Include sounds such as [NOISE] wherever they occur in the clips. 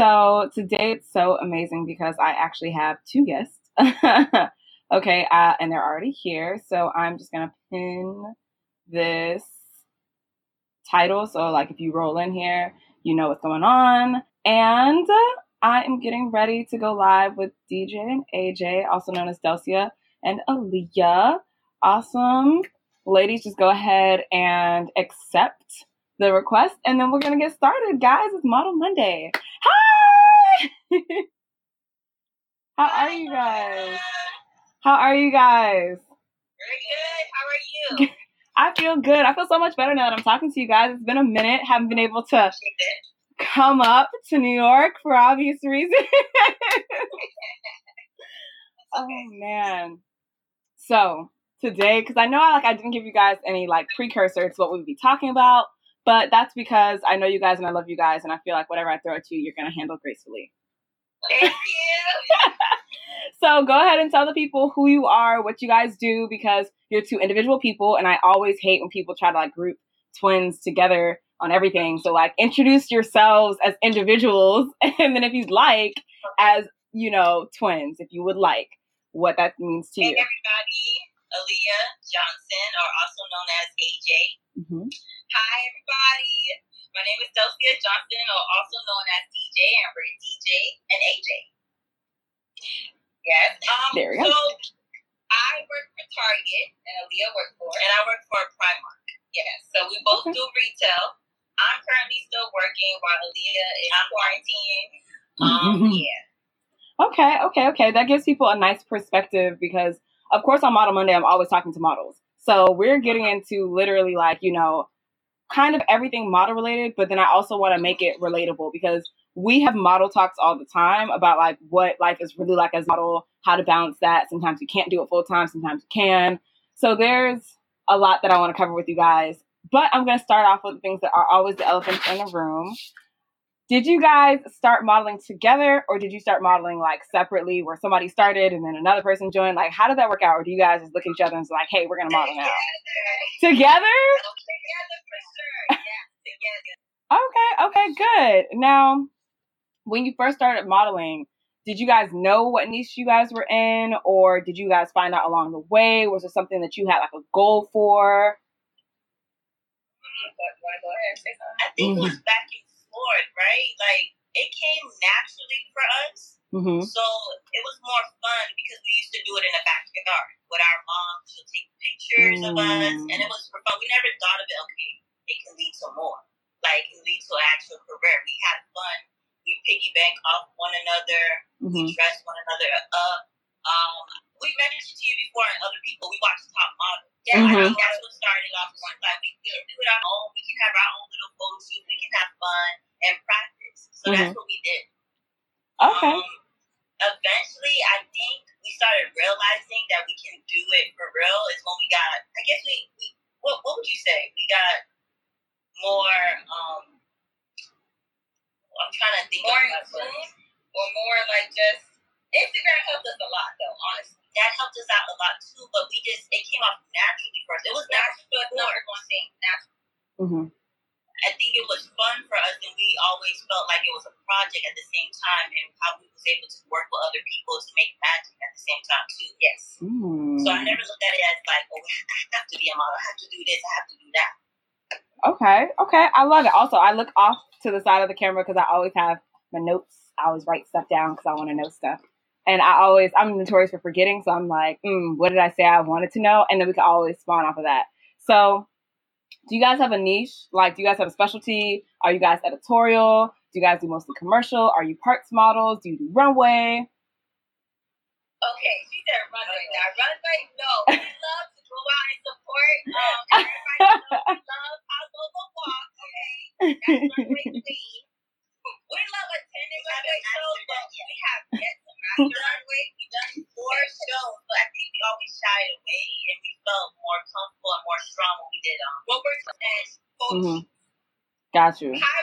So today it's so amazing because I actually have two guests. [LAUGHS] okay, uh, and they're already here. So I'm just gonna pin this title. So like if you roll in here, you know what's going on. And I am getting ready to go live with DJ and AJ, also known as Delcia and Aaliyah. Awesome. Ladies, just go ahead and accept the request, and then we're gonna get started, guys. It's Model Monday. Hi! [LAUGHS] How Hi, are you guys? How are you guys? Very good. How are you? [LAUGHS] I feel good. I feel so much better now that I'm talking to you guys. It's been a minute. Haven't been able to come up to New York for obvious reasons. [LAUGHS] oh man. So today, because I know I like I didn't give you guys any like precursor to what we'd be talking about. But that's because I know you guys and I love you guys, and I feel like whatever I throw at you, you're gonna handle gracefully. Thank [LAUGHS] you. so go ahead and tell the people who you are, what you guys do, because you're two individual people, and I always hate when people try to like group twins together on everything. So like introduce yourselves as individuals, [LAUGHS] and then if you'd like, as you know, twins, if you would like, what that means to hey you. everybody, Aaliyah Johnson, or also known as AJ. Mm-hmm. Hi, everybody. My name is Delcia Johnson, or also known as DJ Amber, DJ and AJ. Yes. Um, there we go. So I work for Target, and Aaliyah works for, and I work for Primark. Yes. So we both okay. do retail. I'm currently still working while Aaliyah is quarantining. Um, [LAUGHS] yeah. Okay, okay, okay. That gives people a nice perspective because, of course, on Model Monday, I'm always talking to models. So we're getting into literally like, you know, kind of everything model related, but then I also want to make it relatable because we have model talks all the time about like what life is really like as model, how to balance that. Sometimes you can't do it full time, sometimes you can. So there's a lot that I want to cover with you guys. But I'm going to start off with the things that are always the elephants in the room. Did you guys start modeling together or did you start modeling like separately where somebody started and then another person joined? Like, how did that work out? Or do you guys just look at each other and say, like, hey, we're going to model now? Together? Together Okay, okay, good. Now, when you first started modeling, did you guys know what niche you guys were in or did you guys find out along the way? Was it something that you had like a goal for? Mm-hmm. I think it was back in Florida, right? Like it came naturally for us. Mm-hmm. So it was more fun because we used to do it in the backyard with our mom. She'll take pictures mm. of us, and it was for fun. We never thought of it. Okay, it can lead to more. Like it can lead to an actual career. We had fun. We piggyback off one another. Mm-hmm. We dress one another up. Um, we mentioned to you before, and other people. We watched Top Model. Yeah, mm-hmm. I think that's what started off. One like we can do it our own. We can have our own little photo shoot. We can have fun and practice. So mm-hmm. that's what we did. Okay. Um, eventually, I think we started realizing that we can do it for real. Is when we got. I guess we. we what, what would you say? We got more. um I'm trying to think. More in tune, or more like just Instagram helped us a lot, though. Honestly that helped us out a lot too. But we just it came off naturally for us. It was natural for us. Number one thing, natural. Mm-hmm. I think it was fun for us, and we always felt like it was a project at the same time, and how we was able to work with other people to make magic at the same time too. Yes. Mm. So I never looked at it as like, oh, [LAUGHS] I have to be a model. I have to do this. I have to do that. Okay. Okay. I love it. Also, I look off to the side of the camera because I always have my notes. I always write stuff down because I want to know stuff. And I always, I'm notorious for forgetting. So I'm like, mm, what did I say I wanted to know? And then we can always spawn off of that. So do you guys have a niche? Like, do you guys have a specialty? Are you guys editorial? Do you guys do mostly commercial? Are you parts models? Do you do runway? Okay, she said runway. Now, runway, no. [LAUGHS] We love to go out and support. Um, mm-hmm. Got you. High,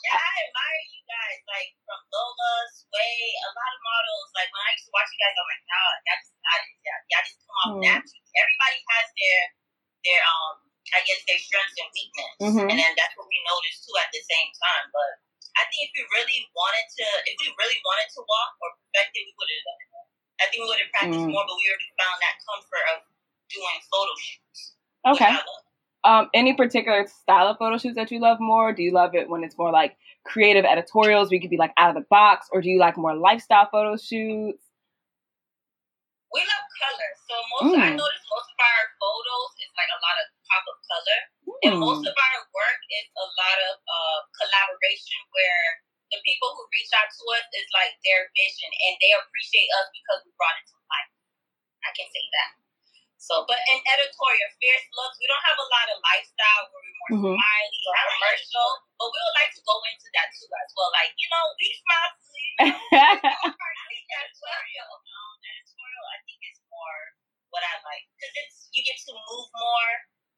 Yeah, I admire you guys. Like from Lola, Sway, a lot of models. Like when I used to watch you guys, I'm like, God, y'all just, I, y'all, y'all just come off mm. naturally. Everybody has their, their, um, I guess their strengths and weakness, mm-hmm. and then that's what we noticed too at the same time. But I think if we really wanted to, if we really wanted to walk or perfect it, we would have done it. I think we would have practiced mm. more, but we already found that comfort of doing photo shoots. Okay. Um, any particular style of photo shoots that you love more? Do you love it when it's more like creative editorials where you could be like out of the box, or do you like more lifestyle photo shoots? We love color, so most mm. I notice most of our photos is like a lot of pop of color, mm. and most of our work is a lot of uh, collaboration where the people who reach out to us is like their vision, and they appreciate us because we brought it to life. I can say that. So, but in editorial, fierce looks, we don't have a lot of lifestyle where we're more mm-hmm. smiley or commercial, but we would like to go into that too as well. Like, you know, we smile too, you know. [LAUGHS] editorial. Um, editorial, I think, is more what I like because it's you get to move more.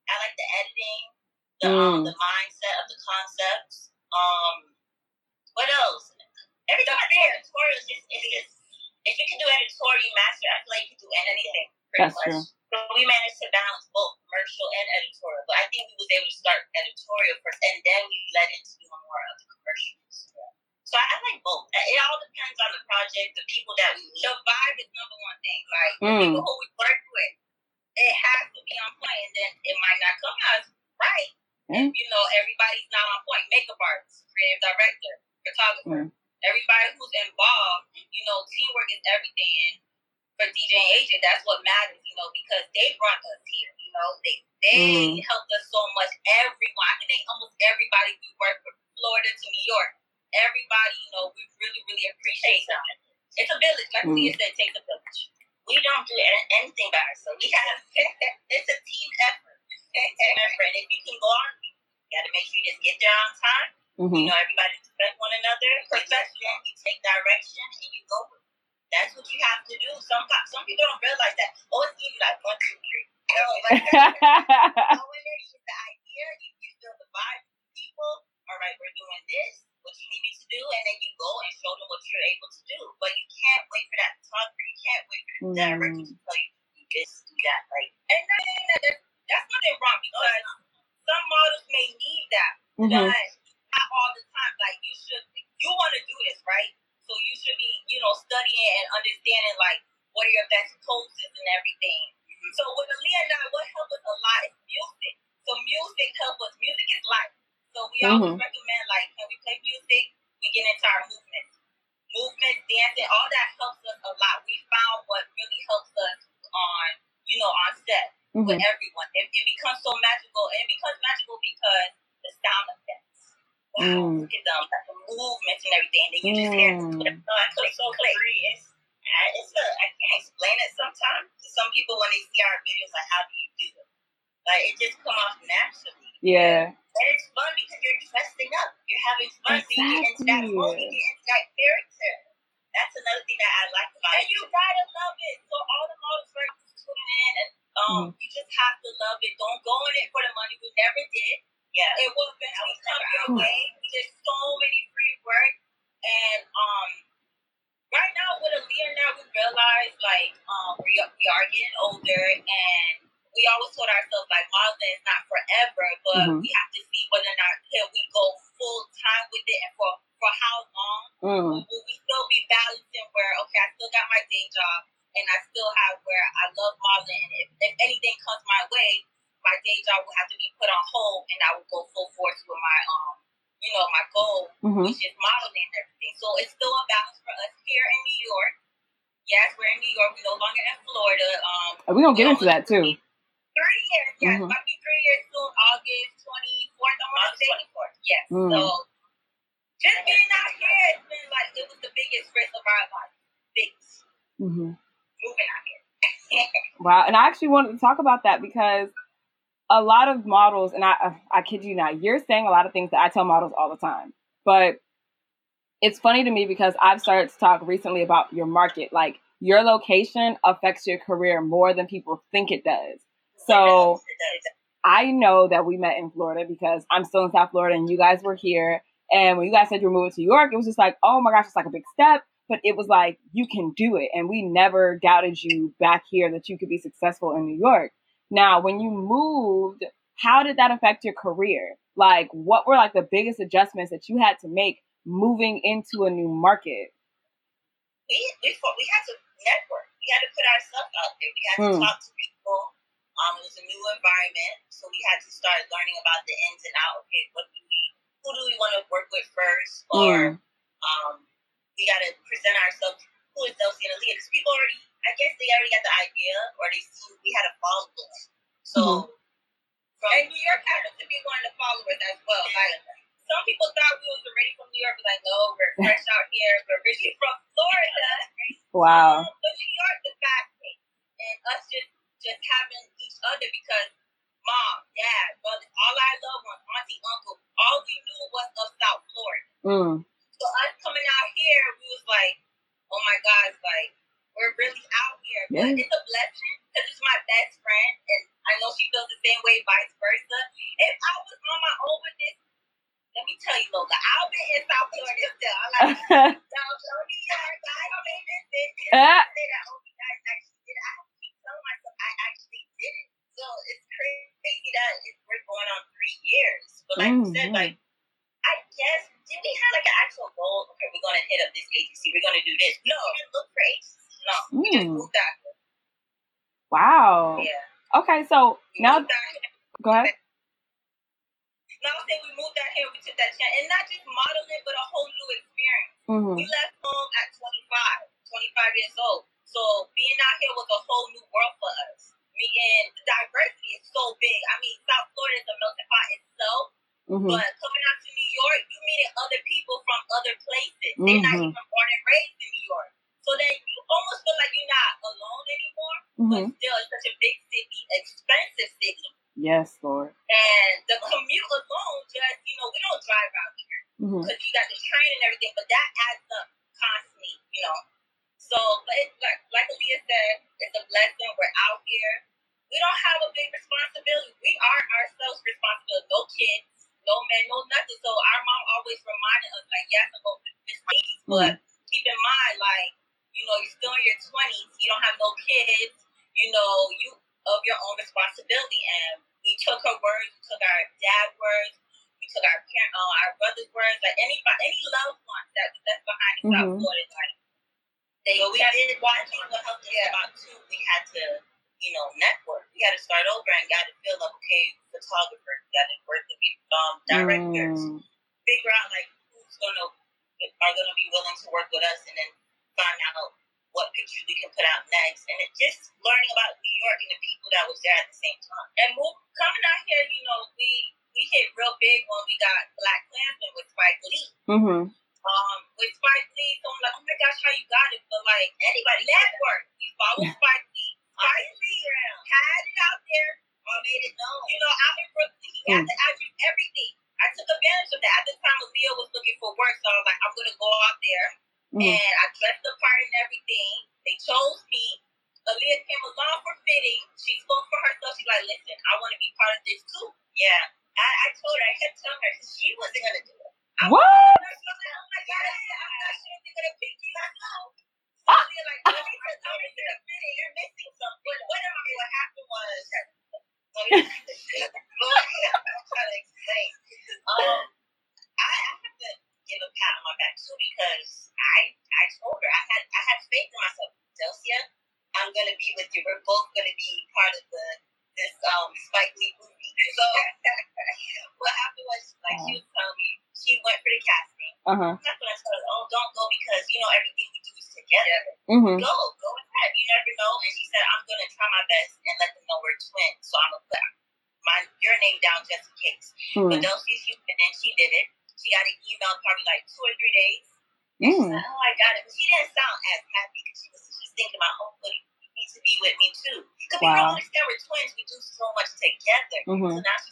I like the editing, the um, mm. um, the mindset of the concepts. Um, what else? Every time I do editorial, it's just, it's just if you can do editorial, you master. I feel like you can do anything. Pretty That's much. true. So we managed to balance both commercial and editorial. But I think we was able to start editorial first, and then we led into doing more of the commercials. So I, I like both. It all depends on the project, the people that we meet. The vibe is number one thing. Like the mm. people who we work with, it has to be on point, and then it might not come out right. Mm. If, you know, everybody's not on point. Makeup artist, creative director, photographer, mm. everybody who's involved. You know, teamwork is everything. For DJ and AJ, that's what matters, you know, because they brought us here. You know, they they mm. helped us so much. Everyone, I think almost everybody we work from Florida to New York, everybody, you know, we really really appreciate them. It's a village, like mm. Leah said, it takes a village. We don't do anything by ourselves. We have [LAUGHS] it's a team effort. Effort, and if you can go on, you got to make sure you just get there on time. Mm-hmm. You know, everybody respect one another. Professional, you take direction, and you go with that's what you have to do. Some some people don't realize that. Oh, it's easy like one, two, three. Like, go in there, you get the idea, you, you feel the vibe people. All right, we're doing this. What you need me to do, and then you go and show them what you're able to do. But you can't wait for that photographer. You can't wait for the director to tell you do this, do that. Like, and that, that's nothing wrong because some models may need that. Mm-hmm all the time. Like you should, you want to do this, right? So you should be, you know, studying and understanding like what are your best poses and everything. Mm-hmm. So with Aaliyah and I, what helped us a lot is music. So music helps us. Music is life. So we mm-hmm. always recommend like when we play music, we get into our movement. Movement, dancing, all that helps us a lot. We found what really helps us on, you know, on set mm-hmm. with everyone. It, it becomes so magical. And it becomes magical because the sound effects wow, mm. look at them, the movements and everything. And then you just hear mm. it click, so click. It's, it's a, I can't explain it sometimes. Some people, when they see our videos, like, how do you do it? Like, it just come off naturally. Yeah. And it's fun because you're dressing up. You're having fun. Exactly. So you get into that moment, you get into that character. That's another thing that I like about and it. And you gotta love it. So all the models are tuning in and um, mm. you just have to love it. Don't go in it for the money. We never did. Yeah, it will eventually come your way. There's so many free work, and um, right now with Aaliyah now we realize like um we we are getting older, and we always told ourselves like modeling is not forever, but mm-hmm. we have to see whether or not can we go full time with it, and for for how long. Mm-hmm. Will, will we still be balancing where okay, I still got my day job, and I still have where I love modeling, and if, if anything comes my way my day job will have to be put on hold and I will go full force with my um you know my goal mm-hmm. which is modeling and everything. So it's still a balance for us here in New York. Yes, we're in New York. We're no longer in Florida. We're gonna get into that too. Three years, yes. Mm-hmm. Might be three years soon. August twenty fourth. August twenty fourth. Yes. Mm. So just being out here, it's been like it was the biggest risk of our life. Biggest. Mm-hmm. Moving out here. [LAUGHS] wow, and I actually wanted to talk about that because a lot of models, and I, I kid you not, you're saying a lot of things that I tell models all the time. But it's funny to me because I've started to talk recently about your market. Like your location affects your career more than people think it does. So I know that we met in Florida because I'm still in South Florida and you guys were here. And when you guys said you were moving to New York, it was just like, oh my gosh, it's like a big step. But it was like, you can do it. And we never doubted you back here that you could be successful in New York. Now, when you moved, how did that affect your career? Like, what were like the biggest adjustments that you had to make moving into a new market? We we, we had to network. We had to put ourselves out there. We had to hmm. talk to people. Um, it was a new environment, so we had to start learning about the ins and outs. Okay, what do we? Who do we want to work with first? Or hmm. um, we got to present ourselves. Who is Delcy and Aaliyah? Because people already I guess they already got the idea, or they seen we had a following. So, mm-hmm. from, and New York happened to be one of the followers as well. Like some people thought we was already from New York, but like no, we're fresh out here, we're originally from Florida. Wow. Um, but New York, the fast pace, and us just just having each other because mom, dad, brother, all our loved ones, auntie, uncle, all we knew was of South Florida. Mm. So us coming out here, we was like, oh my God, like we're really out here. Yeah. But it's a blessing because it's my best friend, and I know she feels the same way, vice versa. If I was on my own with this, let me tell you, Lola, I've been in South Florida still. I'm like, [LAUGHS] South Florida, I made this bitch. I say that, you guys actually did it. I have to keep telling myself I actually did it. So it's crazy that we're going on three years. But like mm-hmm. you said, like, I guess, did we have like an actual goal? Okay, we're going to hit up this agency. We're going to do this. No, we didn't look for agencies. No, we just hmm. moved out. Wow. Yeah. Okay, so we now go ahead. No, I think we moved out here, we took that chance, and not just modeling, but a whole new experience. Mm-hmm. We left home at 25, 25 years old. So being out here was a whole new world for us. Me and the diversity is so big. I mean, South Florida is a melting pot itself. Mm-hmm. But coming out to New York, you meeting other people from other places. Mm-hmm. They're not even born and raised in New York. So then you almost feel like you're not alone anymore, mm-hmm. but still it's such a big city, expensive city. Yes, Lord. And the commute alone, just you know, we don't drive out here because mm-hmm. you got the train and everything, but that adds up constantly, you know. So, but it's like like Aaliyah said, it's a blessing. We're out here. We don't have a big responsibility. We are ourselves responsible. No kids, no men, no nothing. So our mom always reminded us, like, yes, I'm going to this but mm-hmm. keep in mind, like you know, you're still in your 20s, you don't have no kids, you know, you of your own responsibility. And we took her words, we took our dad words, we took our parent, uh, our brother's words, like any any loved ones that we left behind in mm-hmm. South Florida, like they so we did watch mental health yeah. about two. We had to, you know, network. We had to start over and got to feel like okay, photographers, got to work with um, directors, mm. figure out like who's gonna are gonna be willing to work with us, and then find out what pictures we can put out next, and it just learning about New York and the people that was there at the same time. And move, coming out here, you know, we we hit real big when we got BlacKkKlansman with Spike Lee. Mm-hmm. Um, with Spike Lee, so I'm like, oh my gosh, how you got it? But like anybody, network, we follow Spike Lee. Spike Lee had it out there, or made it known. You know, out in Brooklyn, he had mm. to attribute everything. I took advantage of that. At the time, Aaliyah was looking for work, so I was like, I'm gonna go out there Mm. And I dressed the part and everything. They chose me. Aaliyah came along for fitting. She spoke for herself. She's like, listen, I want to be part of this too. Yeah. I, I told her, I kept telling her, she wasn't going to do it. I what? Was like, oh my God, I'm not sure they're going to pick you. I know. Ah. Aaliyah, like, oh, you're, fitting. You're missing something. Uh-huh. I'm her, oh, don't go because you know everything we do is together. Mm-hmm. Go, go ahead. You never know. And she said, I'm gonna try my best and let them know we're twins. So I'm gonna put my your name down just in case. Mm-hmm. But don't see you. And then she did it. She got an email probably like two or three days. Mm. Said, oh, I got it. But she didn't sound as happy because she was just thinking about oh, hopefully you need to be with me too. Because wow. we don't understand we're twins. We do so much together. Mm-hmm. So now she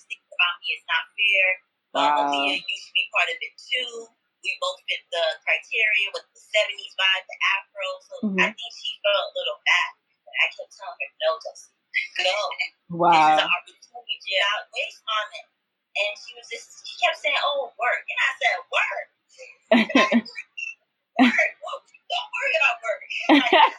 Wow. This is an opportunity. Out, waste on it. And she was just, she kept saying, oh, work. And I said, work. work. Well, don't worry about work. [LAUGHS]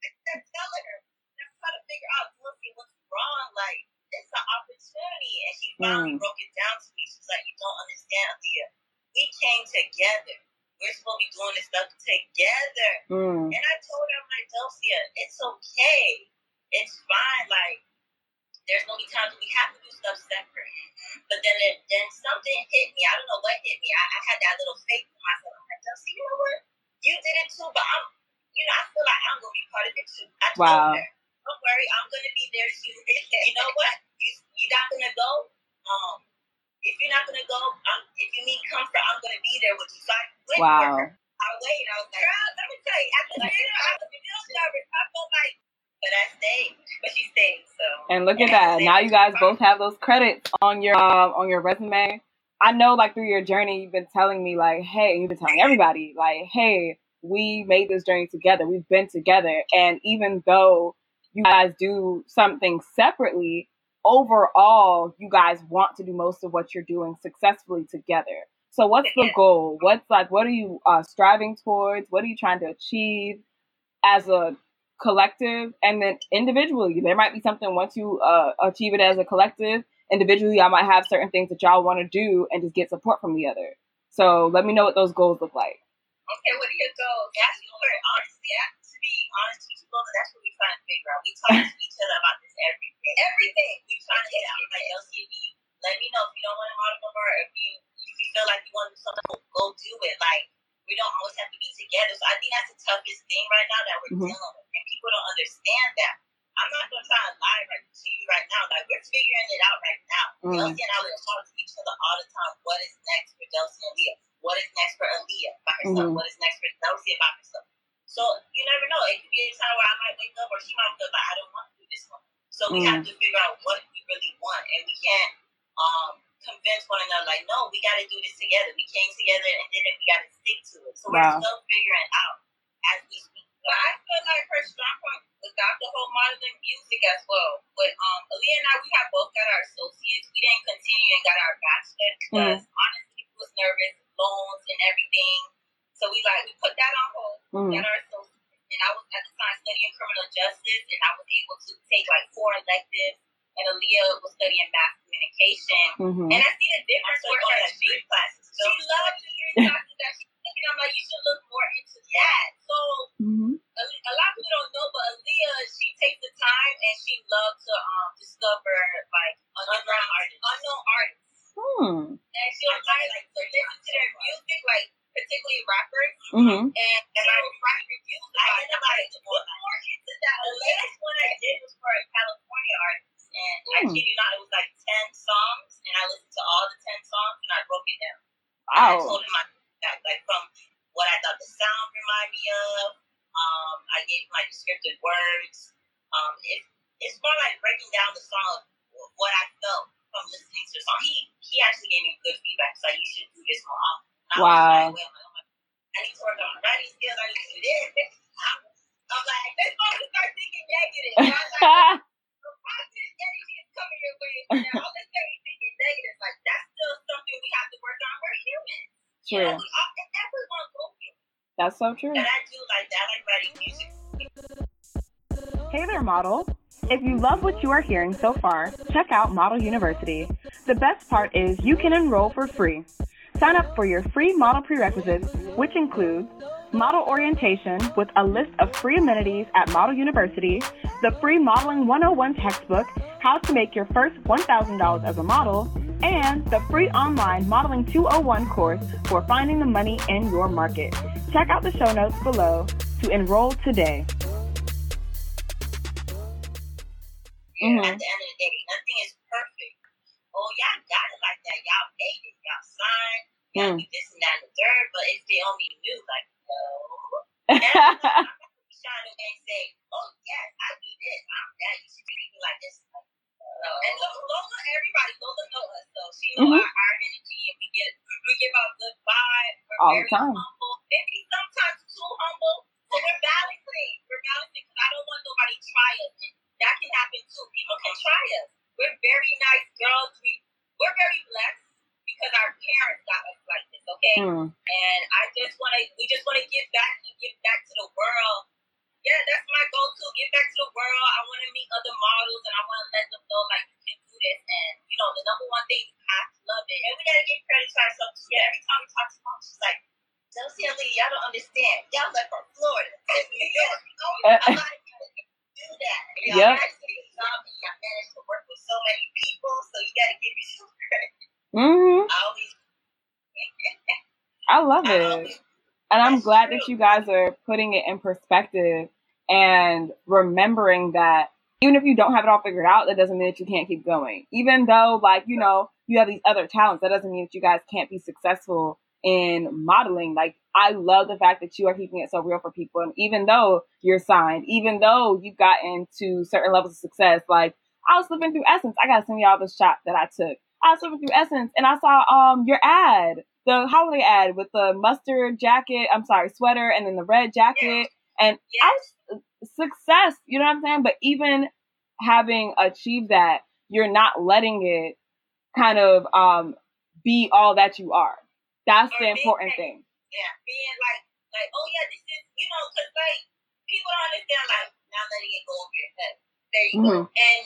Like, I'm telling her, I'm trying to figure out, looking what's wrong. Like, it's an opportunity. And she finally mm. broke it down to me. She's like, you don't understand, Leah. We came together. We're supposed to be doing this stuff together. Mm. And I told her, I'm like, Delcia, it's okay. It's fine. Like, there's gonna be times we have to do stuff separate. Mm-hmm. But then it, then something hit me. I don't know what hit me. I, I had that little faith in myself. I'm like, Delcia, you know what? You did it too, but I'm you know, I feel like I'm gonna be part of it too. I wow. don't worry, I'm gonna be there too. [LAUGHS] you know what? You you're not gonna go. Um, if you're not gonna go, um, if you need comfort, I'm gonna be there with you. So I went wow. her. I waited. I was like, girl, let me tell you, after dinner, I was real nervous. I felt like, but I stayed. But she stayed. So. And look at that. Now you guys both have those credits on your uh, on your resume. I know, like through your journey, you've been telling me, like, hey, you've been telling everybody, like, hey, we made this journey together. We've been together, and even though you guys do something separately, overall, you guys want to do most of what you're doing successfully together. So, what's the goal? What's like, what are you uh, striving towards? What are you trying to achieve as a collective? And then individually, there might be something once you uh, achieve it as a collective, individually, I might have certain things that y'all want to do and just get support from the other. So, let me know what those goals look like. Okay, what are your goals? That's your honestly, to be honest with you, that's what we're trying to figure out. We talk to each other about this every day. Everything. We're trying to get out like LCB. Let me know if you don't want to model no more. If you if you feel like you want to do something, go do it. Like we don't always have to be together. So I think that's the toughest thing right now that we're mm-hmm. dealing with, and people don't understand that. I'm not gonna try to lie right to you right now. Like we're figuring it out right now. Mm. Delcy and I will talk to each other all the time. What is next for Delcy and Leah? What is next for Aaliyah by herself? Mm-hmm. What is next for Delcy by herself? So you never know. It could be a time where I might wake up or she might feel like I don't want to do this one. So we mm. have to figure out what we really want, and we can't um, convince one another like, no, we got to do this together. We came together, and then we got to stick to it. So wow. we're still figuring out as we speak. But I feel like her strong point was got the whole modeling music as well. But um, Aaliyah and I, we have both got our associates. We didn't continue and got our bachelor because mm. honestly, was nervous, loans and everything. So we like we put that on hold. Mm. Got our associates and I was at the time studying criminal justice, and I was able to take like four electives. And Aaliyah was studying mass communication, mm-hmm. and I see the difference with her street classes. So she loves the street classes that she took, and I'm like, you should look more into that. So mm-hmm. a, a, lot of people don't know, but Aaliyah, she takes the time and she loves to um, discover like underground artists, unknown artists. Hmm. And she'll like, like to listen to their music, like particularly rappers. Mm-hmm. And, and I write reviews about it. Like, more into that. The last one I did was for a California artist. And mm. I kid you not, it was like 10 songs. And I listened to all the 10 songs and I broke it down. Wow. I told him my, like from what I thought the sound reminded me of. Um, I gave my descriptive words. Um, it, it's more like breaking down the song of what I felt from listening to the song. He he actually gave me good feedback, so you should do this more often. Wow. I need to work on my writing skills. I need to do this. [LAUGHS] I'm like, let's start thinking negative. I'm like, [LAUGHS] positive energy is coming your way. Now, all this every thinking negative, like, that's still something we have to work on. We're human. True. You know, we all, everyone go through. That's so true. And I do like that. I like writing music. Hey there, model. If you love what you are hearing so far, check out Model University. The best part is you can enroll for free. Sign up for your free model prerequisites, which include model orientation with a list of free amenities at Model University, the free Modeling 101 textbook, how to make your first $1,000 as a model, and the free online Modeling 201 course for finding the money in your market. Check out the show notes below to enroll today. Mm-hmm. At the end of the day, nothing is perfect. Oh, y'all hey, did y'all agree, y'all sign? Yeah, mm. this and that and the third, but if they only knew, like, no. [LAUGHS] And trying to say, oh, yes, I do this, I'm that, you should treat me like this. And Lola, Lola, everybody, Lola know us, so she know mm-hmm. our, our energy, and we get we give out good vibe. We're All very the time. humble, maybe sometimes too humble. So we're balancing. We're balancing because I don't want nobody to try us. And that can happen too. People can try us. We're very nice girls. We we're very blessed because our parents got us like this, okay? Mm. And I just want to, we just want to give back and give back to the world yeah, that's my goal too. Give back to the world. I want to meet other models, and I want to let them know like you can do this. And you know, the number one thing you have to love it, and we gotta give credit to ourselves. Too. Yeah, every time we talk to mom, she's like, "Chelsea and Lee, y'all don't understand. Y'all left from Florida New York. Not do that. You know, yep. and y'all managed to work with so many people, so you gotta give yourself credit. Mm-hmm. I always. I love it. And I'm glad that you guys are putting it in perspective and remembering that even if you don't have it all figured out, that doesn't mean that you can't keep going. Even though, like, you know, you have these other talents, that doesn't mean that you guys can't be successful in modeling. Like, I love the fact that you are keeping it so real for people. And even though you're signed, even though you've gotten to certain levels of success, like, I was flipping through Essence. I gotta send y'all the shot that I took. I was flipping through Essence and I saw um your ad the holiday ad with the mustard jacket, I'm sorry, sweater, and then the red jacket. And I success, you know what I'm saying? But even having achieved that, you're not letting it kind of um be all that you are. That's the important thing. Yeah, being like, like, oh yeah, this is, you know, because like people don't understand, like, not letting it go over your head. There you mm-hmm. go. And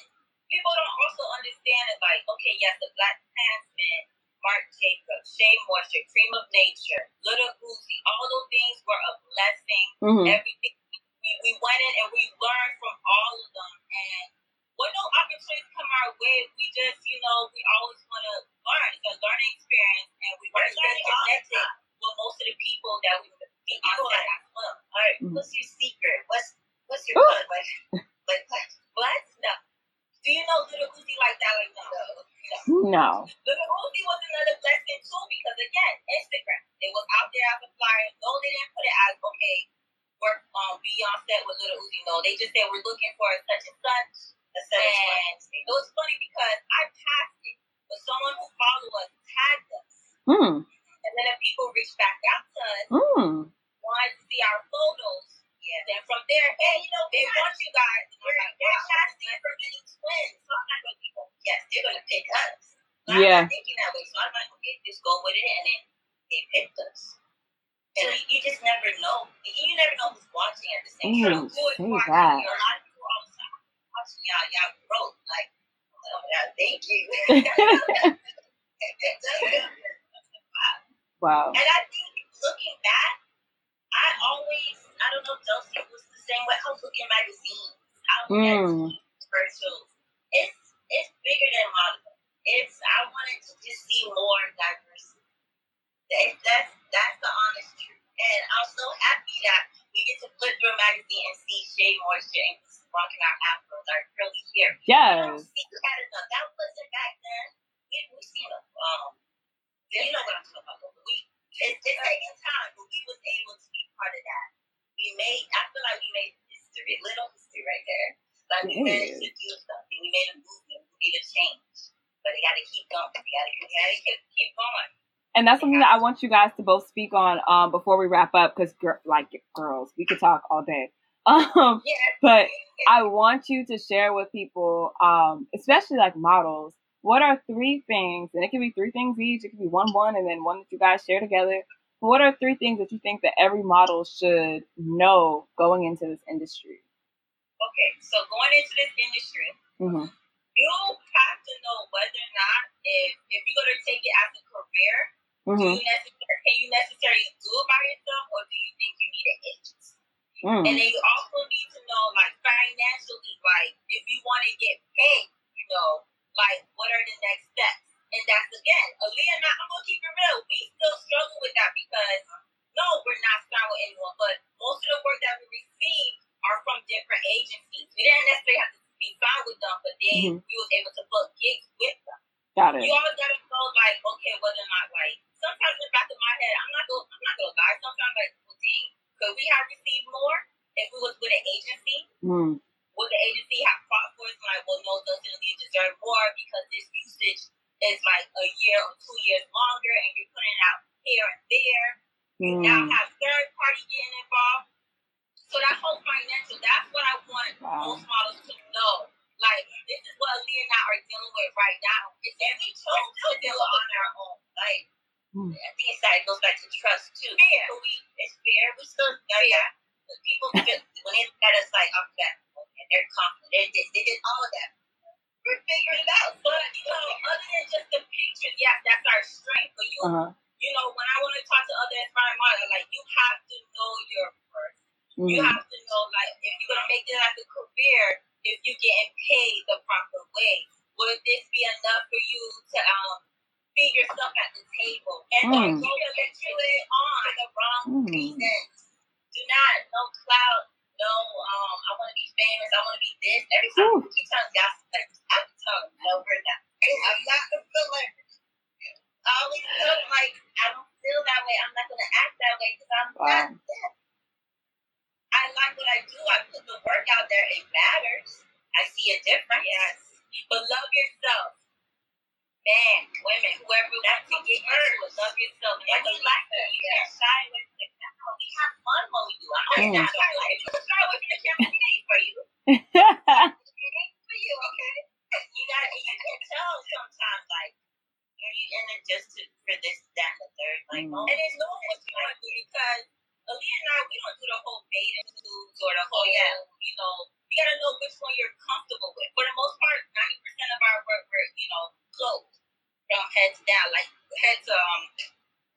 people don't also understand it, like, okay, yes, the Black Klansman Marc Jacobs, Shea Moisture, Cream of Nature, Little Uzi, all those things were a blessing. Mm-hmm. Everything we, we went in and we learned from all of them. And when no opportunities come our way, we just, you know, we always want to learn. It's a learning experience, and we want to stay connected with most of the people that we meet on set as well. All right, mm-hmm. what's your secret? What's what's your bug? Like, like what? What? No. Do you know Little Uzi like that? Like no. No. Little Uzi was another blessing too because again, Instagram. It was out there as a flyer. No, they didn't put it as okay, work um be on set with Little Uzi. No, they just said we're looking for such and such. And it was funny because I passed it, but someone who followed us tagged us. Mm. And then the people reached back out to us, mm. wanted to see our photos. Yeah. Then from there, hey, you know, they want you guys. They're, they're casting for many twins. So I'm not going to go, yes, they're going to pick us. So yeah. I'm thinking that way. So I'm like, okay, just go with it. And then they picked us. So you just never know. You never know who's watching at the same time. Who is watching? That. You know, a lot of people all the time watching y'all. Y'all grow. Like, oh, yeah, thank you. [LAUGHS] [LAUGHS] wow. And I think looking back, I always I don't know if Chelsea was the same way. I was looking at magazines. I was mm. commercials. It's it's bigger than modeling. It's I wanted to just see more diversity. That, that's that's the honest truth. And I'm so happy that we get to flip through a magazine and see Shea Moisture and rocking our afros, our curly hair. Yes. We don't see that enough. That wasn't back then. We we seen a um. You know what I'm talking about. But we it's, it's taking time, but we was able to be part of that we made, I feel like we made history, little history right there. Like we managed to do something. We made a movement. We made a change. But they got to keep going. Got to keep, keep going. And that's something that I want you guys to both speak on um, before we wrap up, because like girls, we could talk all day. [LAUGHS] Um, yeah. But I want you to share with people, um, especially like models, what are three things, and it can be three things each, it could be one one, and then one that you guys share together But what are three things that you think that every model should know going into this industry? Okay, so going into this industry, mm-hmm. you have to know whether or not if if you're going to take it as a career, mm-hmm. do you necessarily, can you necessarily do it by yourself, or do you think you need an agency? Mm. And then you also need to know, like financially, like if you want to get paid, you know, like what are the next steps? And that's again, Aaliyah and I, I'm gonna keep it real. We still struggle with that because no, we're not signed with anyone, but most of the work that we receive are from different agencies. We didn't necessarily have to be signed with them, but then mm-hmm. we was able to book gigs with them. Got it. You always gotta know, like, okay, whether or not, like, sometimes in the back of my head, I'm not gonna, I'm not gonna lie. Sometimes, like, well, dang, could we have received more if we was with an agency? Mm. Would the agency have fought for us? Like, well, no, those you deserve more because this usage is like a year or two years longer, and you're putting it out here and there. You mm. now have third party getting involved. So that whole financial, that's what I want wow. most models to know like, this is what Aaliyah and I are dealing with right now. Is that we chose to deal on our own. Like, mm. I think it's that it goes back to trust too. Fear. we, it's fear. We still fear. The people just, when they look at us like, I'm that, and they're confident, they, they did all of that. We're figuring it out. But, you know, other than just the pictures, yeah, that's our strength. But you, uh-huh. you know, when I want to talk to other aspiring models, like, you have to know your worth. Mm. You have to know, like, if you're going to make this as a career, if you're getting paid the proper way? Would this be enough for you to um, feed yourself at the table? And mm. don't go to it on the wrong mm. reasons. Do not, no clout, no, um, I want to be famous, I want to be this. Every time you keep telling gossip, like, I'm telling no, we're not. I'm not a celebrity. I always feel like I don't feel that way. I'm not going to act that way because I'm wow. not that. I like what I do. I put the work out there. It matters. I see a difference. Yes. But love yourself. Man, women, whoever wants to get into it, love yourself. And we like it. You can't shy away from the camera. We have fun when we do. I'm mm. not shy away. You can shy away from the camera. It ain't for [LAUGHS] you. it ain't for you, okay? [LAUGHS] You gotta, you can tell sometimes, like, are you in it just to, for this, that, and the third? Like, mm. and it's knowing what you want to do because Aaliyah and I, we don't do the whole bathing suits or the whole, yeah, you know, you gotta know which one you're comfortable with. For the most part, 90% of our work, we're, you know, clothes from head to down, like head to, um,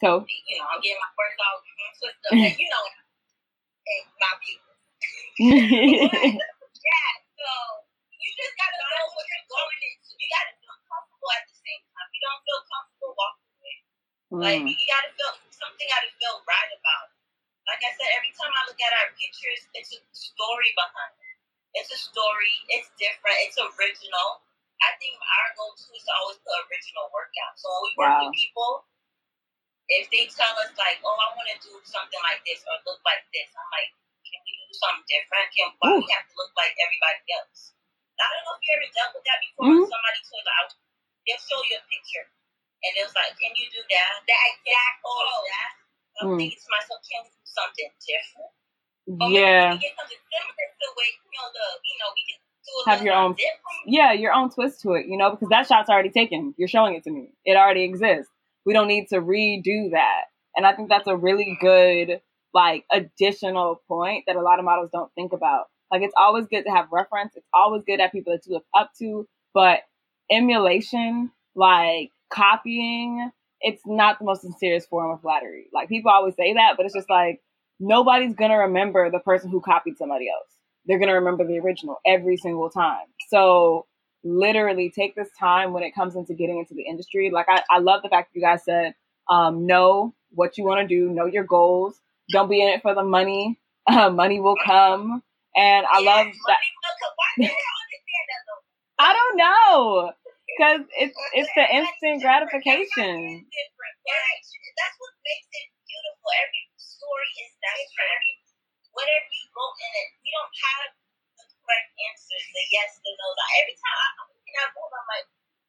toe. You know, I'm getting my words all twisted up, and you know, and my beauty. [LAUGHS] yeah, so you just gotta know what you're going into. You gotta feel comfortable at the same time. If you don't feel comfortable, walk away. Mm. Like, you gotta feel, something gotta feel right about it. Like I said, every time I look at our pictures, it's a story behind it. It's a story. It's different. It's original. I think our goal too is to always put original work out. So when we work wow. with people, if they tell us like, "Oh, I want to do something like this or look like this," I'm like, "Can we do something different? Can why Ooh. we have to look like everybody else?" I don't know if you ever dealt with that before. Mm-hmm. Somebody told you, they'll show you a picture, and it was like, "Can you do that?" That exact photo. That I'm mm. thinking to myself, "Can we do something different. But yeah. We get something similar to it, you know, the, you know, we can have your own different. yeah your own twist to it you know because that shot's already taken you're showing it to me it already exists we don't need to redo that and i think that's a really good like additional point that a lot of models don't think about like it's always good to have reference it's always good at people that you look up to but emulation like copying it's not the most sincere form of flattery like people always say that but it's just like nobody's gonna remember the person who copied somebody else. They're gonna remember the original every single time. So literally take this time when it comes into getting into the industry. Like I, I love the fact that you guys said, um, know what you want to do, know your goals. Don't be in it for the money. [LAUGHS] Uh, money will come. And I yes, love that. I don't know. Because it's it's the instant gratification. That's what makes it beautiful. Every story is different. Every, Whatever you go in it, we don't have the correct answers, the yes, the no. Every time I, I'm looking at both, I'm like,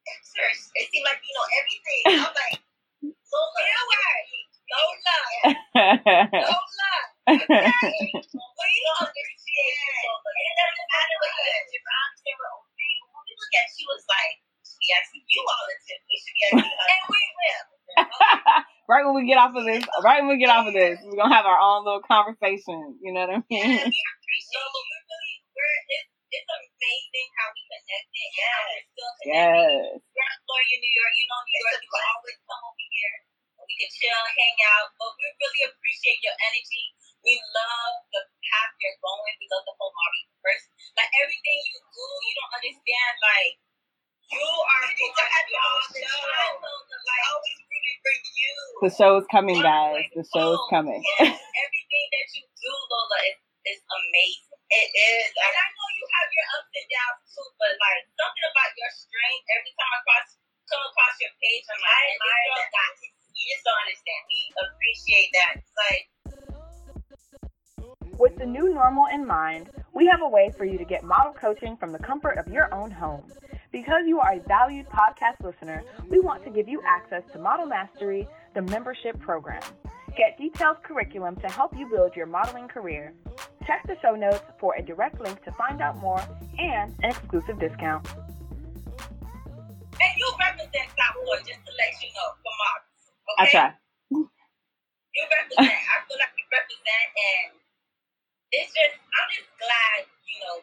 answers. It seems like you know everything. I'm like, [LAUGHS] Lola, you worry. Lola. Lola. Okay. we understand. It doesn't matter what you answer. I understand what When we look at you, it's like, we asking you all the tips. We should be asking [LAUGHS] her. and we will. [LAUGHS] right when we get off of this, right when we get off of this, we're gonna have our own little conversation. You know what I mean? Yeah, we appreciate [LAUGHS] you. We're really, we're it's, it's amazing how we connected. Yeah, we're still connected. Yes. We're in Florida, New York. You know, New York. You can always come over here. We can chill, hang out. But we really appreciate your energy. We love the path you're going. We love the whole Model University. Like everything you do, you don't understand. Like you are going to have your own show. Like always the show is coming, guys. The show is coming. Yes, everything that you do, Lola, is, is amazing. It is. And I know you have your ups and downs too, but like something about your strength, every time I cross come across your your page. I'm like, I admire that. You just don't understand. We appreciate that. Like. With the new normal in mind, we have a way for you to get model coaching from the comfort of your own home. Because you are a valued podcast listener, we want to give you access to Model Mastery, the membership program. Get detailed curriculum to help you build your modeling career. Check the show notes for a direct link to find out more and an exclusive discount. And you represent Southport, just to let you know, for models. Okay? I try. You represent. I feel like you represent, and it's just, I'm just glad, you know,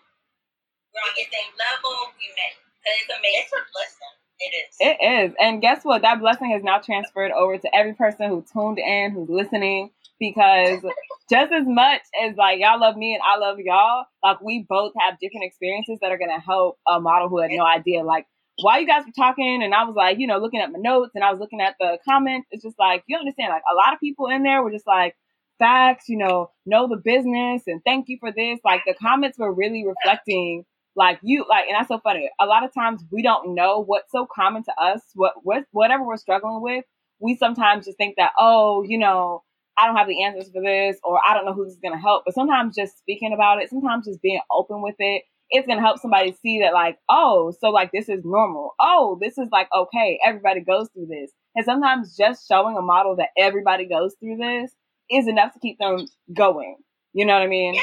we're on the same level. We met. Because it's amazing. It's a blessing. It is. It is. And guess what? That blessing has now transferred over to every person who tuned in, who's listening, because [LAUGHS] just as much as like y'all love me and I love y'all, like we both have different experiences that are gonna help a model who had no idea. Like while you guys were talking and I was like, you know, looking at my notes and I was looking at the comments, it's just like you understand, like a lot of people in there were just like facts, you know, know the business and thank you for this. Like the comments were really reflecting like you like and that's so funny. A lot of times we don't know what's so common to us what, what whatever we're struggling with we sometimes just think that oh you know i don't have the answers for this or i don't know who's going to help but sometimes just speaking about it sometimes just being open with it it's going to help somebody see that like oh so like this is normal. Oh this is like okay everybody goes through this. And sometimes just showing a model that everybody goes through this is enough to keep them going. You know what i mean? Yeah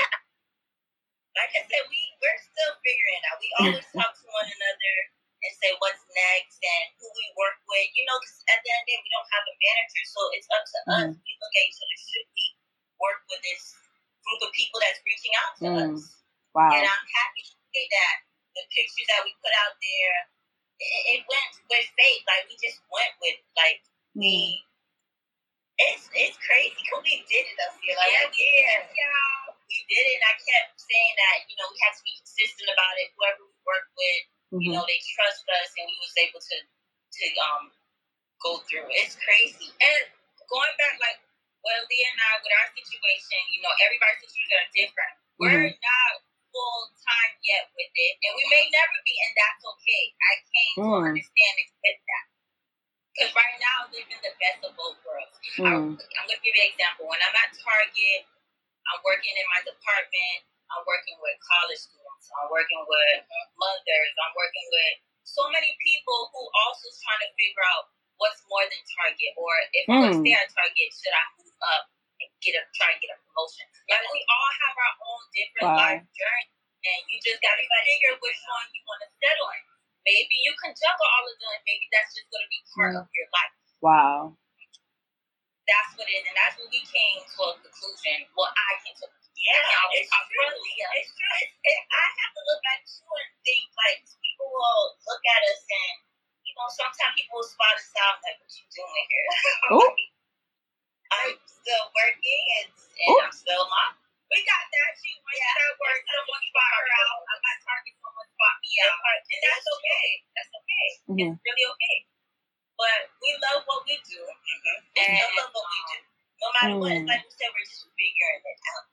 like I said, we we're still figuring it out. We always talk to one another and say what's next and who we work with. You know, because at the end of the day, we don't have a manager, so it's up to mm. us. We look at each other. Should we work with this group of people that's reaching out to mm. us? Wow. And I'm happy to say that the pictures that we put out there, it, it went with faith. Like we just went with like mm. we. It's it's crazy because we did it up here. Like yeah, we did, y'all we did it. And I kept saying that, you know, we had to be consistent about it. Whoever we work with, mm-hmm. you know, they trust us, and we was able to to um go through. It. It's crazy. And going back, like well, Leah and I, with our situation, you know, everybody's situations are different. Mm-hmm. We're not full time yet with it, and we may never be, and that's okay. I came mm. to understand and accept that. Because right now, I'm living the best of both worlds. Mm. I'm, I'm going to give you an example. When I'm at Target, I'm working in my department. I'm working with college students. I'm working with mothers. I'm working with so many people who also trying to figure out what's more than Target, or if mm. I'm gonna stay at Target, should I move up and get a try and get a promotion? Like we all have our own different wow. life journey, and you just gotta figure which one you want to settle in. Maybe you can juggle all of them. Maybe that's just gonna be part mm. of your life. Wow that's what it is, and that's when we came to a conclusion. Well, I came to a conclusion. Yeah, it's true. It's true. It's, I have to look back too and think like people will look at us and you know sometimes people will spot us out like, "What you doing here?" [LAUGHS] I'm still working and, and I'm still mom. We got that. She went yeah. to work. Someone spot her out. I got target. Someone spot me out, and that's okay. That's okay. Mm-hmm. It's really okay. But we love what we do. Mm-hmm. And we love what we do. No matter mm. what, it's mm. like we said, we're just figuring it out.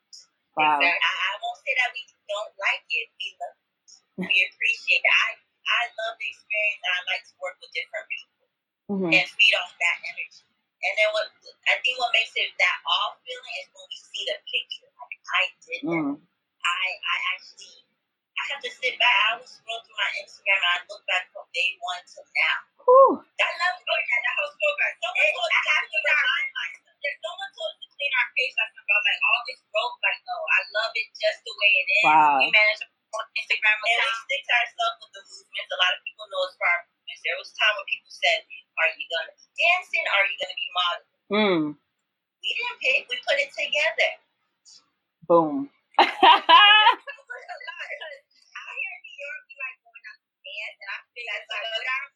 Wow. I, I won't say that we don't like it. We love it. We appreciate it. I, I love the experience. I like to work with different people mm-hmm. and feed off that energy. And then what I think what makes it that off feeling is when we see the picture. Like I did that. Mm. I I actually I have to sit back. I was scroll through my Instagram and I look back from day one to now. Ooh. That love story that that whole story. Someone told I have to remind myself. There's someone told us to clean our face like about like all this growth. Like no, I love it just the way it is. Wow. We manage on Instagram account. And we stick to ourselves with the movements. A lot of people know us for our movements. There was a time when people said, "Are you gonna be dancing? Or are you gonna be modeling?" Mm. We didn't pick. We put it together. Boom. and I feel like, like what I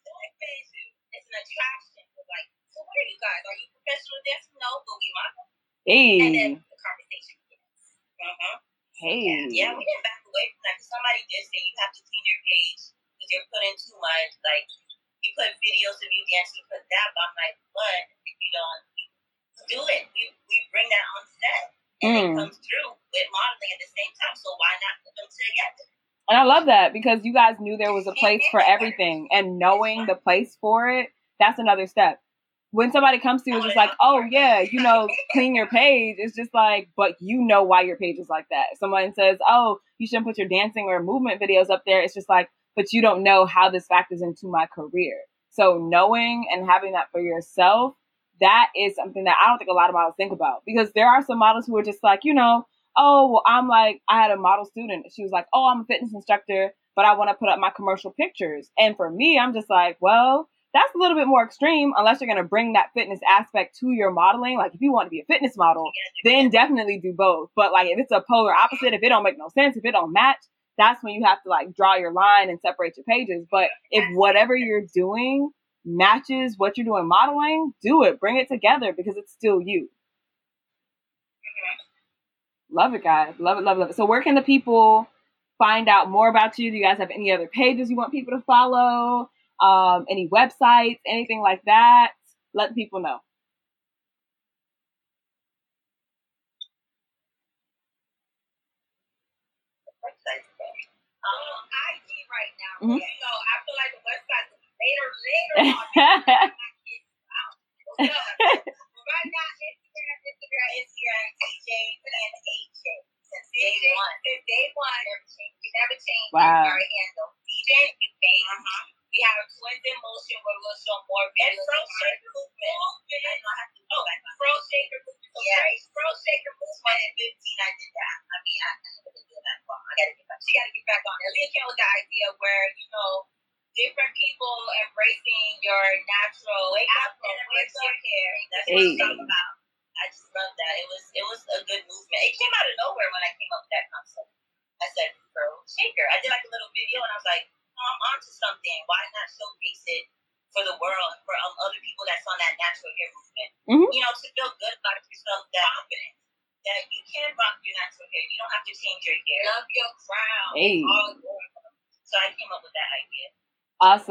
it's an attraction. Like, so what are you guys? Are you professional dancers? No, but we model. Hey. And then the conversation begins. Mm-hmm. Hey. Yeah, we didn't back away from that. Somebody did say you have to clean your page because you're putting too much. Like, you put videos of you dancing, you put that, but I'm like, but if you don't do it, we, we bring that on set. And mm. it comes through with modeling at the same time. So why not put them together? And I love that because you guys knew there was a place for everything and knowing the place for it that's another step. When somebody comes to you, it's just like, oh yeah, you know, clean your page. It's just like, but you know why your page is like that. Someone says, oh, you shouldn't put your dancing or movement videos up there. It's just like, but you don't know how this factors into my career. So knowing and having that for yourself, that is something that I don't think a lot of models think about because there are some models who are just like, you know, oh, well, I'm like, I had a model student. She was like, oh, I'm a fitness instructor, but I want to put up my commercial pictures. And for me, I'm just like, well, that's a little bit more extreme unless you're going to bring that fitness aspect to your modeling. Like if you want to be a fitness model, then definitely do both. But like if it's a polar opposite, if it don't make no sense, if it don't match, that's when you have to like draw your line and separate your pages. But if whatever you're doing matches what you're doing modeling, do it. Bring it together because it's still you. Mm-hmm. Love it, guys. Love it, love it, love it. So where can the people find out more about you? Do you guys have any other pages you want people to follow? Um, any websites, anything like that? Let people know. Mm-hmm. You know, I feel like the website later, later on. [LAUGHS] [LAUGHS] right now, Instagram, Instagram, Instagram, DJ and AJ. Since day one. Since day one. Never changed. We never changed wow. our handle. DJ is Faith. Uh-huh. We have a twins in motion where we'll show more videos. And Fro Shaker movement. Oh, Fro Shaker movement. So yeah. Fro Shaker movement. 2015, I did that. I mean, I, I haven't been doing that for I gotta get back. She gotta get back on. Aaliyah came with the idea where, you know, different people embracing your natural wake and with hair. That's what it's all about. I just love that. It was it was a good movement. It came out of nowhere when I came up with that concept. I said, "Girl, shaker." I did like a little video, and I was like, oh, "I'm onto something. Why not showcase it for the world and for um, other people that's on that natural hair movement? Mm-hmm. You know, to feel good about yourself, that confidence." That you can rock your natural hair. You don't have to change your hair. Love your crown. Hey. So I came up with that idea.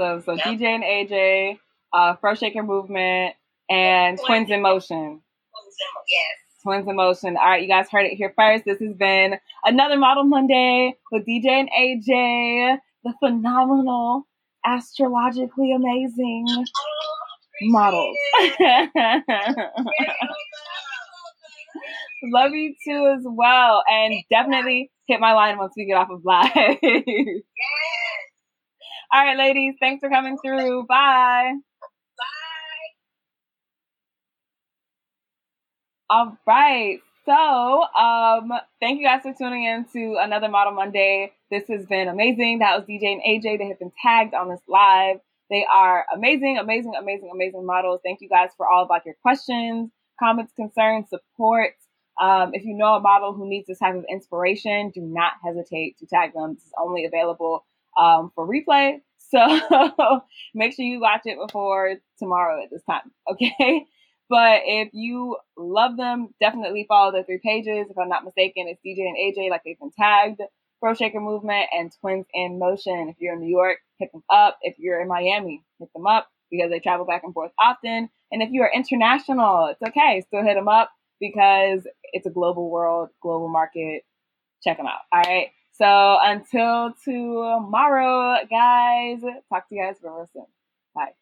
Awesome. So yep. DJ and AJ, uh, Fro Shaker Movement, and Twins, Twins in Motion. Yes. Twins in Motion. All right, you guys heard it here first. This has been another Model Monday with DJ and AJ, the phenomenal, astrologically amazing oh, models. [LAUGHS] Love you too as well. And definitely hit my line once we get off of live. [LAUGHS] All right, ladies, thanks for coming through. Bye. Bye. All right. So, um, thank you guys for tuning in to another Model Monday. This has been amazing. That was DJ and AJ. They have been tagged on this live. They are amazing, amazing, amazing, amazing models. Thank you guys for all of like your questions, comments, concerns, support. Um, if you know a model who needs this type of inspiration, do not hesitate to tag them. This is only available um, for replay. [LAUGHS] So make sure you watch it before tomorrow at this time. [LAUGHS] Okay. But if you love them, definitely follow the three pages. If I'm not mistaken, it's DJ and AJ, like they've been tagged, Fro Shaker Movement, and Twins in Motion. If you're in New York, hit them up. If you're in Miami, hit them up because they travel back and forth often. And if you are international, it's okay. Still hit them up because it's a global world, global market. Check them out. All right. So until tomorrow, guys, talk to you guys real soon. Bye.